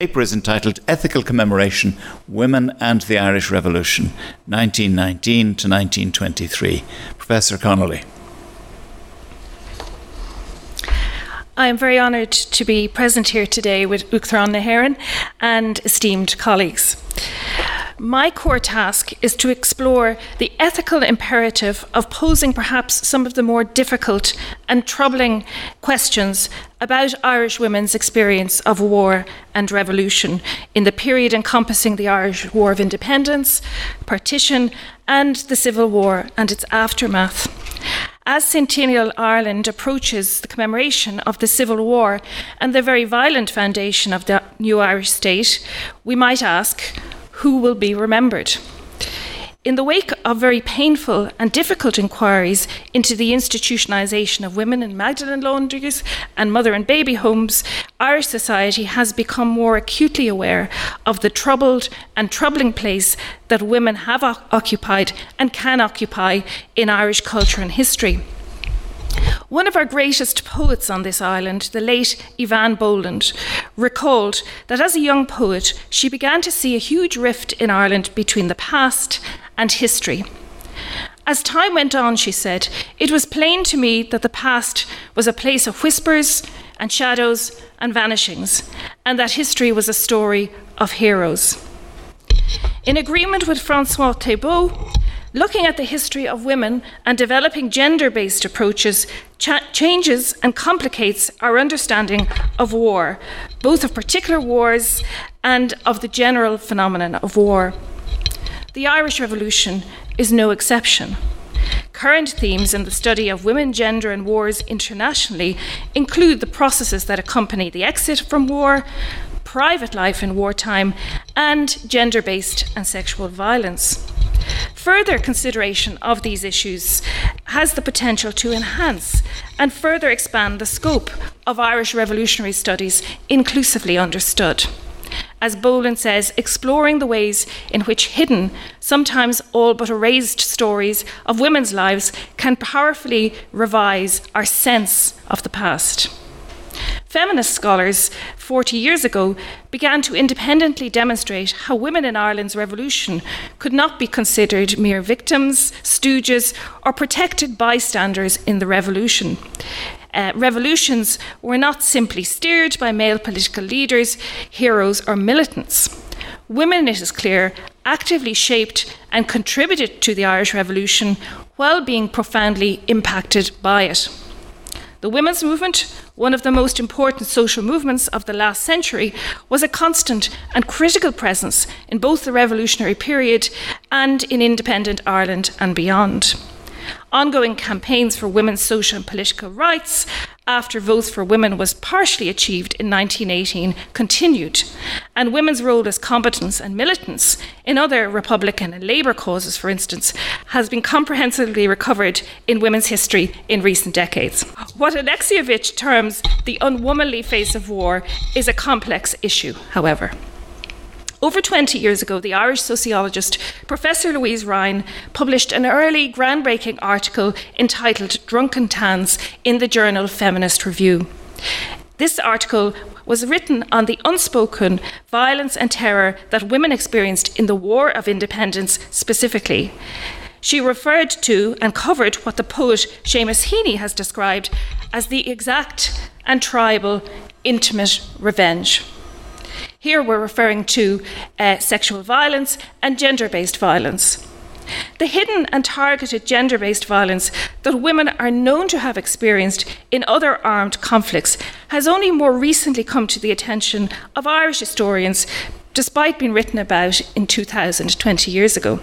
paper is entitled Ethical Commemoration Women and the Irish Revolution, 1919 to 1923. Professor Connolly. I am very honoured to be present here today with Uachtarán na hÉireann and esteemed colleagues. My core task is to explore the ethical imperative of posing perhaps some of the more difficult and troubling questions about Irish women's experience of war and revolution in the period encompassing the Irish War of Independence, partition, and the Civil War and its aftermath. As Centennial Ireland approaches the commemoration of the Civil War and the very violent foundation of the new Irish state, we might ask who will be remembered? In the wake of very painful and difficult inquiries into the institutionalisation of women in Magdalen laundries and mother and baby homes, Irish society has become more acutely aware of the troubled and troubling place that women have o- occupied and can occupy in Irish culture and history. One of our greatest poets on this island, the late Eavan Boland, recalled that as a young poet, she began to see a huge rift in Ireland between the past and history. As time went on, she said, it was plain to me that the past was a place of whispers and shadows and vanishings, and that history was a story of heroes. In agreement with Françoise Thébaud, looking at the history of women and developing gender based approaches cha- changes and complicates our understanding of war, both of particular wars and of the general phenomenon of war. The Irish Revolution is no exception. Current themes in the study of women, gender, and wars internationally include the processes that accompany the exit from war, private life in wartime, and gender based and sexual violence. Further consideration of these issues has the potential to enhance and further expand the scope of Irish revolutionary studies inclusively understood. As Boland says, exploring the ways in which hidden, sometimes all but erased stories of women's lives can powerfully revise our sense of the past. Feminist scholars 40 years ago began to independently demonstrate how women in Ireland's revolution could not be considered mere victims, stooges, or protected bystanders in the revolution. Uh, revolutions were not simply steered by male political leaders, heroes, or militants. Women, it is clear, actively shaped and contributed to the Irish Revolution while being profoundly impacted by it. The women's movement, one of the most important social movements of the last century, was a constant and critical presence in both the revolutionary period and in independent Ireland and beyond. Ongoing campaigns for women's social and political rights after Votes for Women was partially achieved in 1918 continued, and women's role as combatants and militants in other Republican and Labour causes, for instance, has been comprehensively recovered in women's history in recent decades. What Alexievich terms the unwomanly face of war is a complex issue, however. Over 20 years ago, the Irish sociologist Professor Louise Ryan published an early groundbreaking article entitled Drunken Tans in the journal Feminist Review. This article was written on the unspoken violence and terror that women experienced in the War of Independence specifically. She referred to and covered what the poet Seamus Heaney has described as the exact and tribal intimate revenge. Here we're referring to uh, sexual violence and gender based violence. The hidden and targeted gender based violence that women are known to have experienced in other armed conflicts has only more recently come to the attention of Irish historians, despite being written about in 2000, 20 years ago.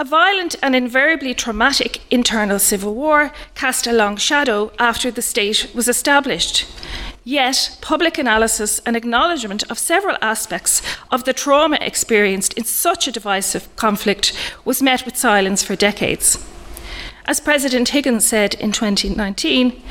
A violent and invariably traumatic internal civil war cast a long shadow after the state was established. Yet, public analysis and acknowledgement of several aspects of the trauma experienced in such a divisive conflict was met with silence for decades. As President Higgins said in 2019,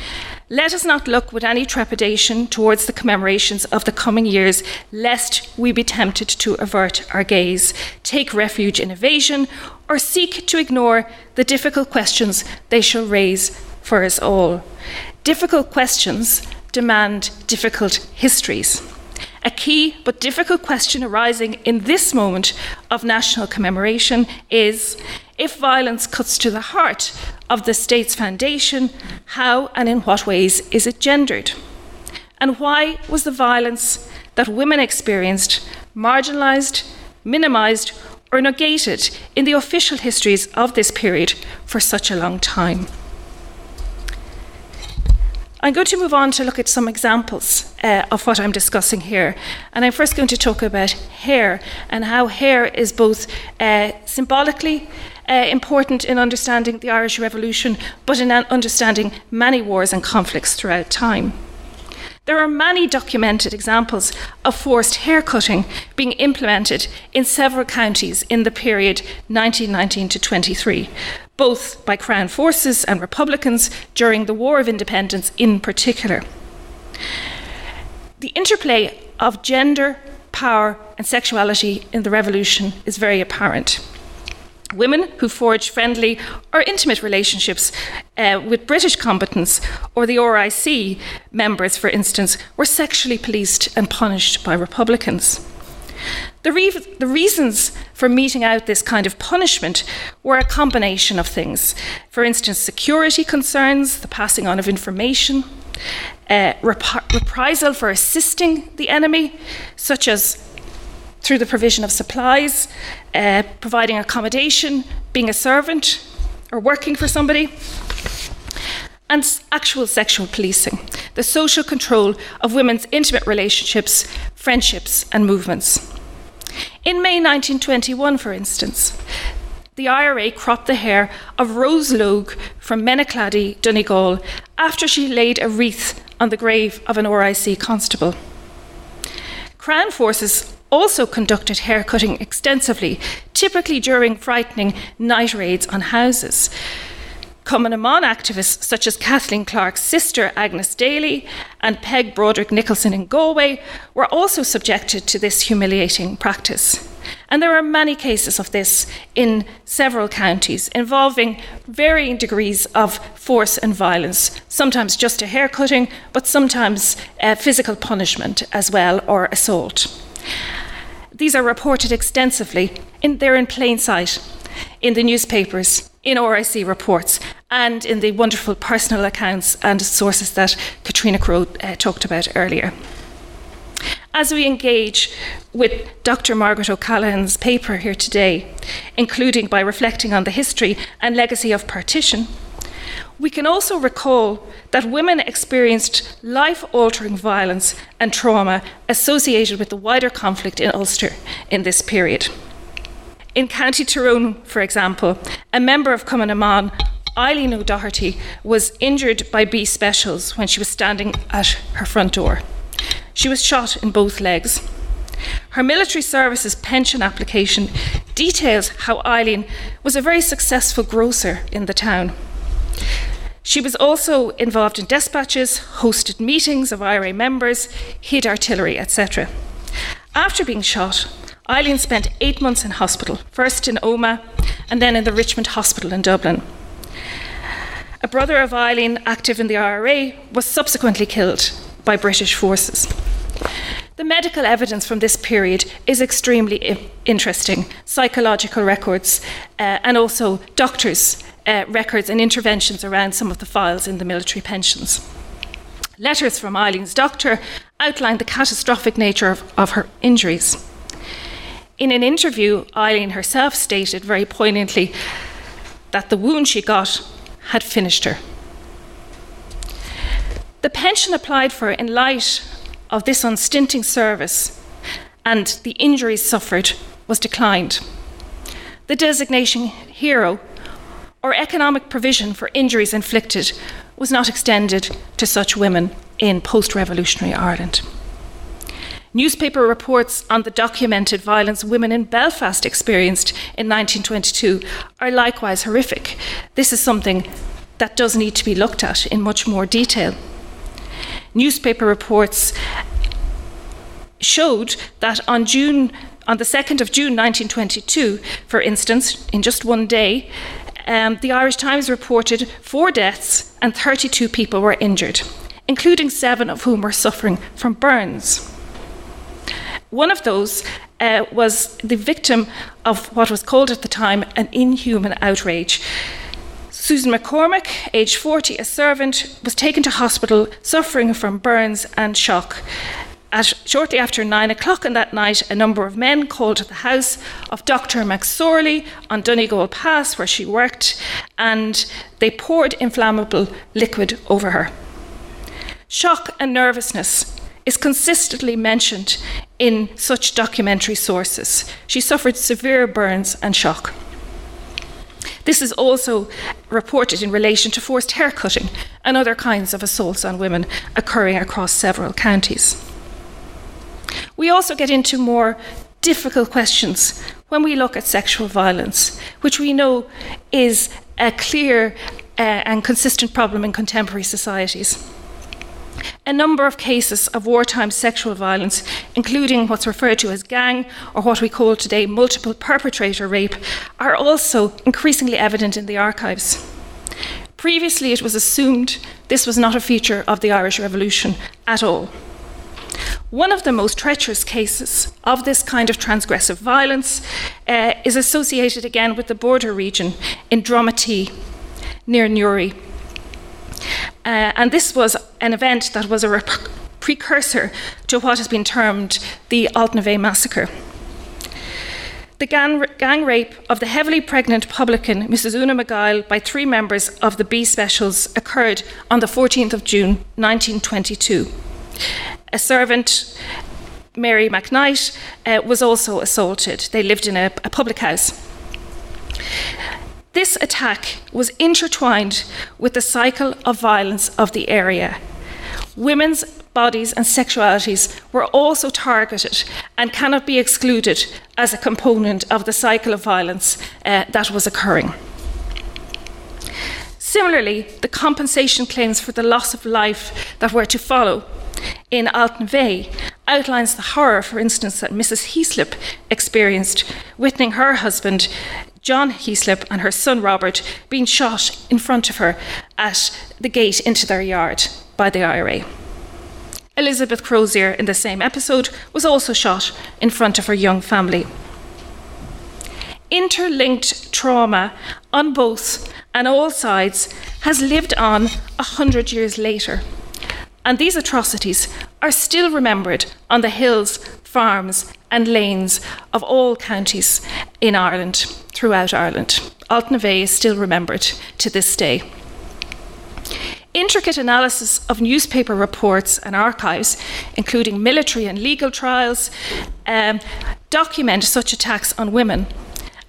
let us not look with any trepidation towards the commemorations of the coming years, lest we be tempted to avert our gaze, take refuge in evasion, or seek to ignore the difficult questions they shall raise for us all. Difficult questions demand difficult histories. A key but difficult question arising in this moment of national commemoration is if violence cuts to the heart of the state's foundation, how and in what ways is it gendered? And why was the violence that women experienced marginalised, minimised, or negated in the official histories of this period for such a long time? I'm going to move on to look at some examples uh, of what I'm discussing here. And I'm first going to talk about hair and how hair is both uh, symbolically uh, important in understanding the Irish Revolution, but in understanding many wars and conflicts throughout time. There are many documented examples of forced haircutting being implemented in several counties in the period 1919 to 23, both by Crown forces and Republicans during the War of Independence in particular. The interplay of gender, power, and sexuality in the revolution is very apparent. Women who forged friendly or intimate relationships uh, with British combatants or the RIC members, for instance, were sexually policed and punished by Republicans. The, re- the, reasons for meting out this kind of punishment were a combination of things. For instance, security concerns, the passing on of information, uh, rep- reprisal for assisting the enemy, such as through the provision of supplies, uh, providing accommodation, being a servant, or working for somebody. And actual sexual policing, the social control of women's intimate relationships, friendships, and movements. In May 1921, for instance, the IRA cropped the hair of Rose Logue from Menaclady, Donegal, after she laid a wreath on the grave of an RIC constable. Crown forces also conducted haircutting extensively, typically during frightening night raids on houses. Cumann na mBan activists such as Kathleen Clarke's sister Agnes Daly and Peg Broderick Nicholson in Galway were also subjected to this humiliating practice. And there are many cases of this in several counties involving varying degrees of force and violence, sometimes just a haircutting, but sometimes uh, physical punishment as well or assault. These are reported extensively, in, they're in plain sight in the newspapers, in RIC reports, and in the wonderful personal accounts and sources that Catriona Crowe uh, talked about earlier. As we engage with Dr. Margaret O'Callaghan's paper here today, including by reflecting on the history and legacy of partition, we can also recall that women experienced life altering violence and trauma associated with the wider conflict in Ulster in this period. In County Tyrone, for example, a member of Cumann na mBan, Eileen O'Doherty, was injured by B specials when she was standing at her front door. She was shot in both legs. Her military services pension application details how Eileen was a very successful grocer in the town. She was also involved in dispatches, hosted meetings of IRA members, hid artillery, etc. After being shot, Eileen spent eight months in hospital, first in Omagh and then in the Richmond Hospital in Dublin. A brother of Eileen, active in the IRA, was subsequently killed by British forces. The medical evidence from this period is extremely interesting psychological records uh, and also doctors' uh, records and interventions around some of the files in the military pensions. Letters from Eileen's doctor outline the catastrophic nature of, of her injuries. In an interview, Eileen herself stated very poignantly that the wound she got had finished her. The pension applied for in light of this unstinting service and the injuries suffered was declined. The designation hero or economic provision for injuries inflicted was not extended to such women in post revolutionary Ireland. Newspaper reports on the documented violence women in Belfast experienced in 1922 are likewise horrific. This is something that does need to be looked at in much more detail. Newspaper reports showed that on June on the 2nd of June 1922, for instance, in just one day, um, the Irish Times reported four deaths and 32 people were injured including seven of whom were suffering from burns. One of those uh, was the victim of what was called at the time an inhuman outrage. Susan McCormick, aged 40, a servant, was taken to hospital suffering from burns and shock. At, shortly after nine o'clock on that night, a number of men called at the house of Dr. McSorley on Donegal Pass, where she worked, and they poured inflammable liquid over her. Shock and nervousness is consistently mentioned in such documentary sources. She suffered severe burns and shock. This is also reported in relation to forced haircutting and other kinds of assaults on women occurring across several counties. We also get into more difficult questions when we look at sexual violence, which we know is a clear uh, and consistent problem in contemporary societies. A number of cases of wartime sexual violence, including what's referred to as gang or what we call today multiple perpetrator rape, are also increasingly evident in the archives. Previously, it was assumed this was not a feature of the Irish Revolution at all. One of the most treacherous cases of this kind of transgressive violence uh, is associated again with the border region in Dromintee, near Newry. Uh, and this was an event that was a rep- precursor to what has been termed the Altnaveigh massacre. The gang, gang, rape of the heavily pregnant publican Mrs. Una McGuile by three members of the B Specials occurred on the 14th of June 1922 a servant, Mary McKnight, uh, was also assaulted. They lived in a, a public house. This attack was intertwined with the cycle of violence of the area. Women's bodies and sexualities were also targeted and cannot be excluded as a component of the cycle of violence uh, that was occurring. Similarly, the compensation claims for the loss of life that were to follow in Altnaveigh outlines the horror, for instance, that Mrs. Heaslip experienced, witnessing her husband, John Heaslip, and her son Robert being shot in front of her at the gate into their yard by the IRA. Elizabeth Crozier, in the same episode, was also shot in front of her young family. Interlinked trauma on both and all sides has lived on a hundred years later and these atrocities are still remembered on the hills, farms, and lanes of all counties in Ireland, throughout Ireland. Altnaveigh is still remembered to this day. Intricate analysis of newspaper reports and archives, including military and legal trials, um, document such attacks on women,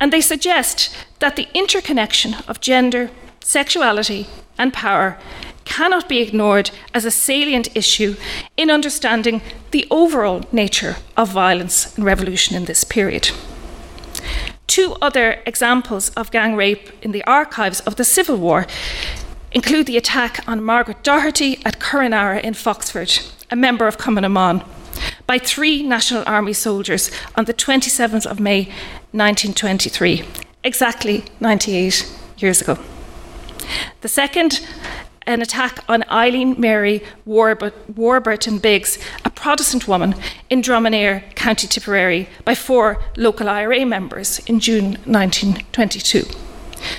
and they suggest that the interconnection of gender, sexuality, and power cannot be ignored as a salient issue in understanding the overall nature of violence and revolution in this period. Two other examples of gang rape in the archives of the Civil War include the attack on Margaret Doherty at Curranara in Foxford, a member of Cumann by three National Army soldiers on the 27th of May 1923, exactly 98 years ago. The second an attack on Eileen Mary Warburton Biggs, a Protestant woman in Dromineer, County Tipperary, by four local IRA members in June 1922.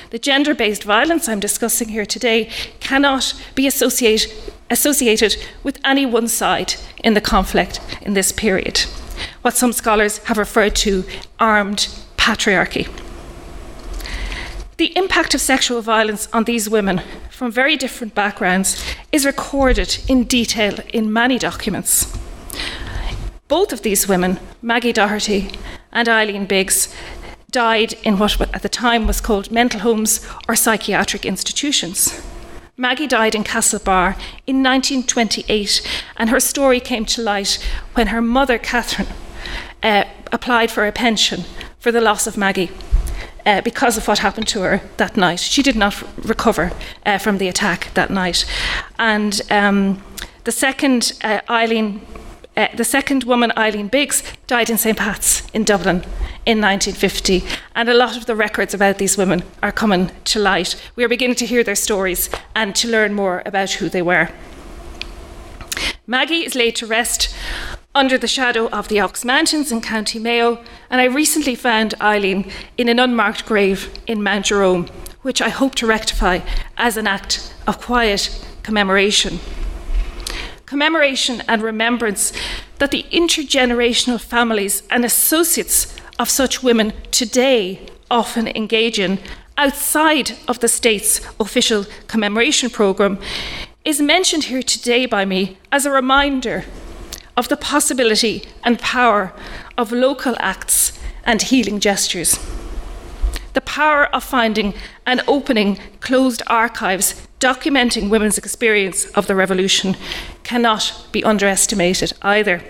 The gender based violence I'm discussing here today cannot be associate, associated with any one side in the conflict in this period, what some scholars have referred to armed patriarchy. The impact of sexual violence on these women from very different backgrounds is recorded in detail in many documents. Both of these women, Maggie Doherty and Eileen Biggs, died in what at the time was called mental homes or psychiatric institutions. Maggie died in Castlebar in 1928, and her story came to light when her mother, Catherine, uh, applied for a pension for the loss of Maggie uh, because of what happened to her that night. She did not recover uh, from the attack that night. And um, the second, uh, Eileen, uh, the second woman, Eileen Biggs, died in St. Pat's in Dublin in 1950. And a lot of the records about these women are coming to light. We are beginning to hear their stories and to learn more about who they were. Maggie is laid to rest under the shadow of the Ox Mountains in County Mayo, and I recently found Eileen in an unmarked grave in Mount Jerome, which I hope to rectify as an act of quiet commemoration. Commemoration and remembrance that the intergenerational families and associates of such women today often engage in outside of the state's official commemoration programme is mentioned here today by me as a reminder of the possibility and power of local acts and healing gestures. The power of finding and opening closed archives documenting women's experience of the revolution cannot be underestimated either.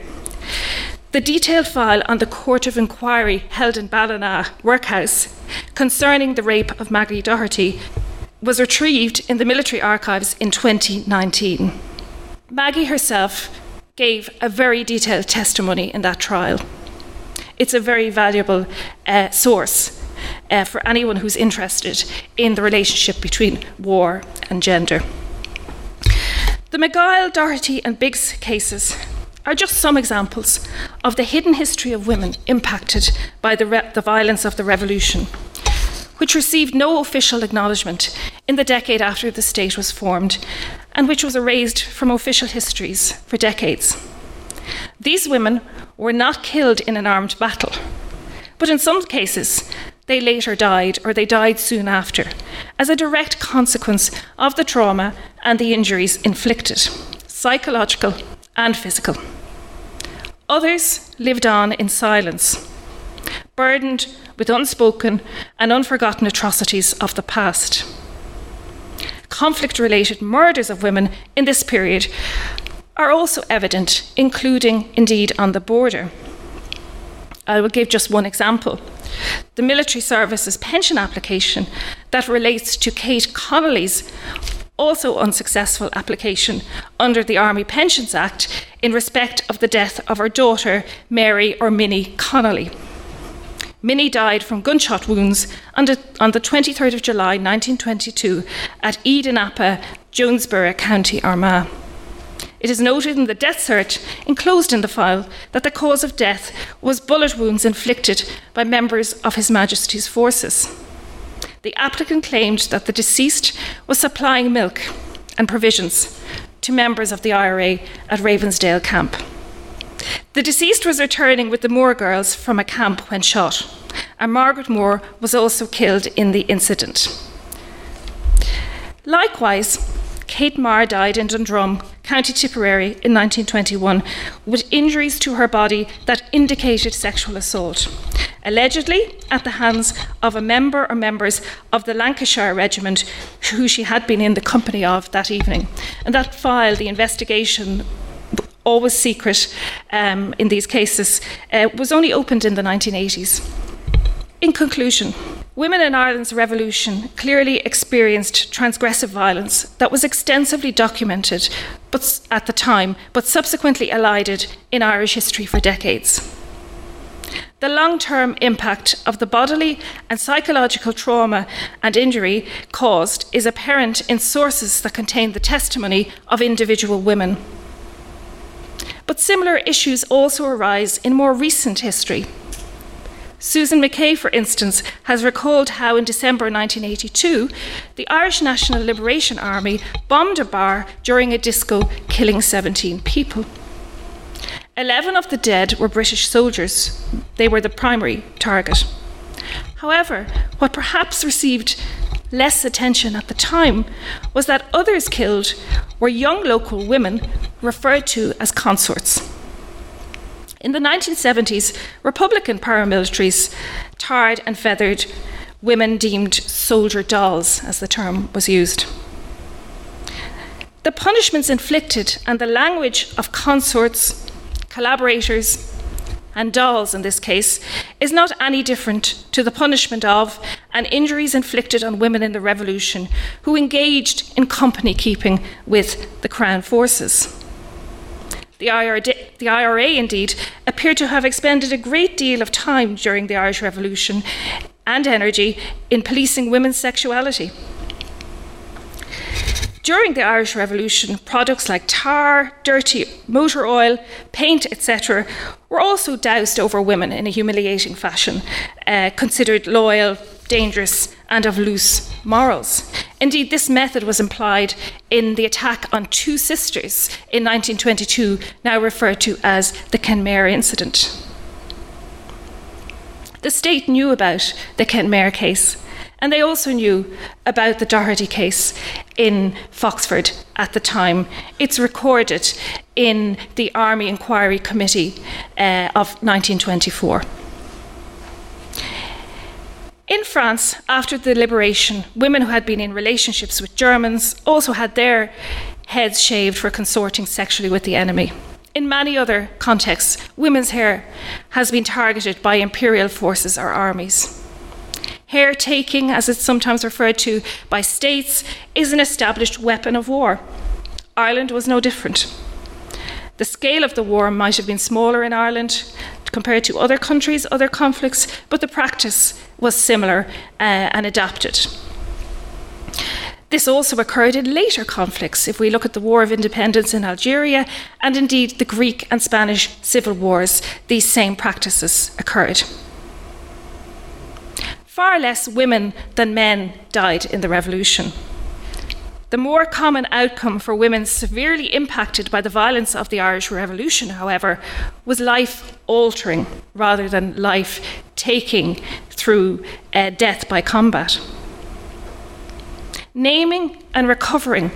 The detailed file on the Court of Inquiry held in Ballina Workhouse concerning the rape of Maggie Doherty was retrieved in the military archives in 2019. Maggie herself gave a very detailed testimony in that trial. It's a very valuable uh, source uh, for anyone who's interested in the relationship between war and gender. The McGuile, Doherty, and Biggs cases are just some examples of the hidden history of women impacted by the, re- the violence of the revolution, which received no official acknowledgement in the decade after the state was formed and which was erased from official histories for decades. These women were not killed in an armed battle, but in some cases, they later died or they died soon after as a direct consequence of the trauma and the injuries inflicted, psychological and physical. Others lived on in silence, burdened with unspoken and unforgotten atrocities of the past. Conflict related murders of women in this period are also evident, including indeed on the border. I will give just one example. The military services pension application that relates to Kate Connolly's also unsuccessful application under the Army Pensions Act in respect of the death of her daughter, Mary or Minnie Connolly. Minnie died from gunshot wounds on the, 23rd of July 1922 at Edenapa, Jonesborough, County Armagh. It is noted in the death cert enclosed in the file that the cause of death was bullet wounds inflicted by members of His Majesty's forces the applicant claimed that the deceased was supplying milk and provisions to members of the IRA at Ravensdale camp. The deceased was returning with the Moore girls from a camp when shot, and Margaret Moore was also killed in the incident. Likewise, Kate Maher died in Dundrum, County Tipperary, in 1921 with injuries to her body that indicated sexual assault allegedly at the hands of a member or members of the Lancashire Regiment who she had been in the company of that evening. And that file, the investigation, always secret um, in these cases, uh, was only opened in the 1980s. In conclusion, women in Ireland's revolution clearly experienced transgressive violence that was extensively documented but at the time, but subsequently elided in Irish history for decades. The long term impact of the bodily and psychological trauma and injury caused is apparent in sources that contain the testimony of individual women. But similar issues also arise in more recent history. Susan McKay, for instance, has recalled how in December 1982, the Irish National Liberation Army bombed a bar during a disco, killing 17 people. Eleven of the dead were British soldiers. They were the primary target. However, what perhaps received less attention at the time was that others killed were young local women referred to as consorts. In the 1970s, Republican paramilitaries tarred and feathered women deemed soldier dolls, as the term was used. The punishments inflicted and the language of consorts collaborators, and dolls in this case, is not any different to the punishment of and injuries inflicted on women in the revolution who engaged in company keeping with the Crown forces. The IRA, the IRA, indeed, appeared to have expended a great deal of time during the Irish Revolution and energy in policing women's sexuality. During the Irish Revolution, products like tar, dirty motor oil, paint, etc., were also doused over women in a humiliating fashion, uh, considered loyal, dangerous, and of loose morals. Indeed, this method was implied in the attack on two sisters in 1922, now referred to as the Kenmare incident. The state knew about the Kenmare case and they also knew about the Doherty case in Foxford at the time. It's recorded in the Army Inquiry Committee uh, of 1924. In France, after the liberation, women who had been in relationships with Germans also had their heads shaved for consorting sexually with the enemy. In many other contexts, women's hair has been targeted by imperial forces or armies. Hair taking, as it's sometimes referred to by states, is an established weapon of war. Ireland was no different. The scale of the war might have been smaller in Ireland compared to other countries, other conflicts, but the practice was similar uh, and adapted. This also occurred in later conflicts. If we look at the War of Independence in Algeria and indeed the Greek and Spanish civil wars, these same practices occurred far less women than men died in the revolution. The more common outcome for women severely impacted by the violence of the Irish Revolution, however, was life altering rather than life taking through uh, death by combat. Naming and recovering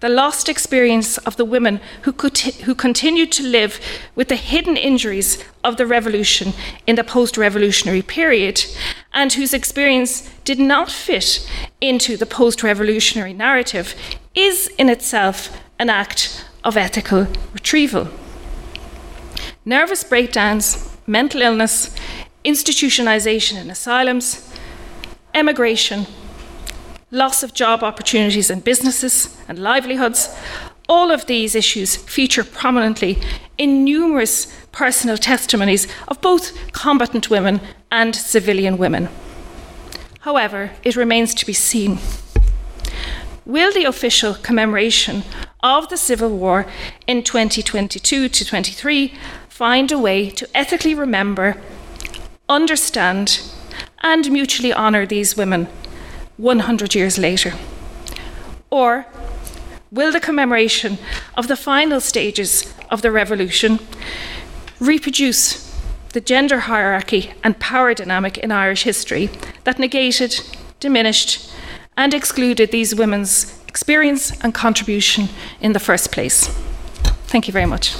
the lost experience of the women who, could, who continued to live with the hidden injuries of the revolution in the post revolutionary period, and whose experience did not fit into the post revolutionary narrative, is in itself an act of ethical retrieval. Nervous breakdowns, mental illness, institutionalization in asylums, emigration, loss of job opportunities and businesses and livelihoods. All of these issues feature prominently in numerous personal testimonies of both combatant women and civilian women. However, it remains to be seen. Will the official commemoration of the Civil War in 2022 to 23 find a way to ethically remember, understand, and mutually honour these women 100 years later? Or will the commemoration of the final stages of the revolution reproduce the gender hierarchy and power dynamic in Irish history that negated, diminished, and excluded these women's experience and contribution in the first place? Thank you very much.